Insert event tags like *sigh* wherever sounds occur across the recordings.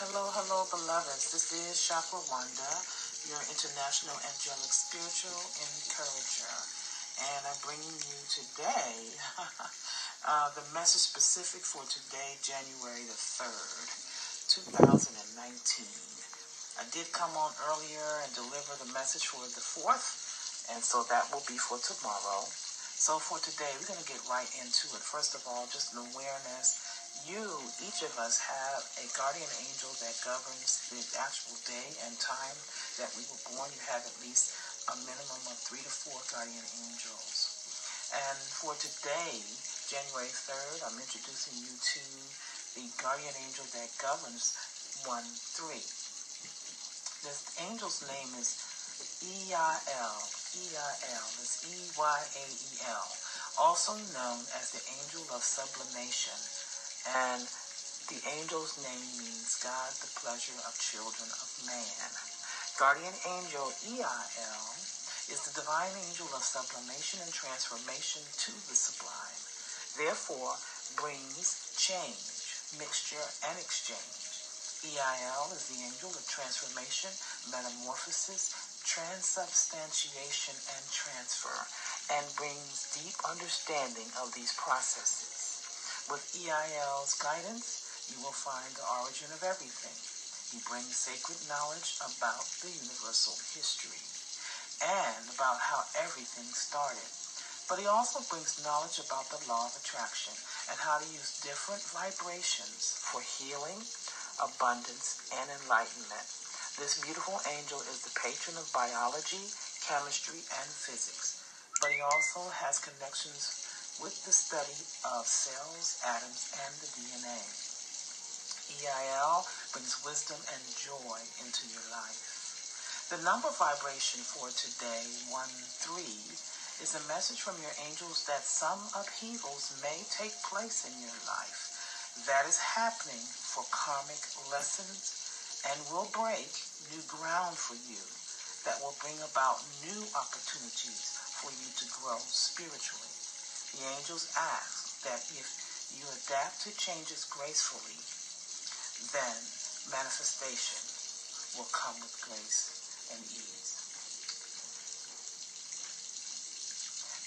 Hello, hello, beloveds. This is Chakra Wanda, your international angelic spiritual encourager. And I'm bringing you today *laughs* uh, the message specific for today, January the 3rd, 2019. I did come on earlier and deliver the message for the 4th, and so that will be for tomorrow. So for today, we're going to get right into it. First of all, just an awareness you, each of us, have a guardian angel that governs the actual day and time that we were born. You have at least a minimum of three to four guardian angels. And for today, January 3rd, I'm introducing you to the guardian angel that governs 1 3. This angel's name is E-I-L. E-I-L. It's E-Y-A-E-L. Also known as the angel of sublimation and the angel's name means God, the pleasure of children of man. Guardian angel EIL is the divine angel of sublimation and transformation to the sublime. Therefore, brings change, mixture, and exchange. EIL is the angel of transformation, metamorphosis, transubstantiation, and transfer, and brings deep understanding of these processes. With EIL's guidance, you will find the origin of everything. He brings sacred knowledge about the universal history and about how everything started. But he also brings knowledge about the law of attraction and how to use different vibrations for healing, abundance, and enlightenment. This beautiful angel is the patron of biology, chemistry, and physics. But he also has connections with the study of cells, atoms, and the DNA. EIL brings wisdom and joy into your life. The number vibration for today, 1-3, is a message from your angels that some upheavals may take place in your life. That is happening for karmic lessons and will break new ground for you that will bring about new opportunities for you to grow spiritually. The angels ask that if you adapt to changes gracefully, then manifestation will come with grace and ease.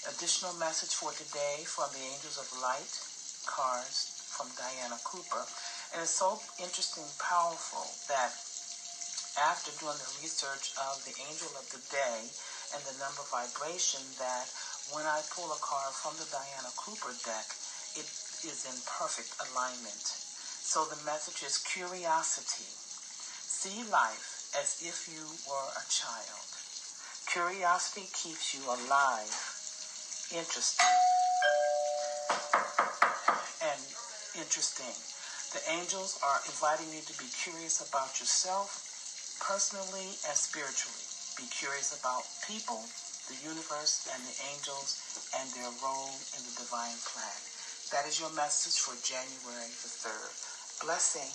Additional message for today from the Angels of Light cards from Diana Cooper. And it's so interesting, powerful that after doing the research of the angel of the day and the number vibration that when I pull a card from the Diana Cooper deck, it is in perfect alignment. So the message is curiosity. See life as if you were a child. Curiosity keeps you alive, interested, and interesting. The angels are inviting you to be curious about yourself, personally and spiritually. Be curious about people, the universe and the angels and their role in the divine plan. That is your message for January the 3rd. Blessing.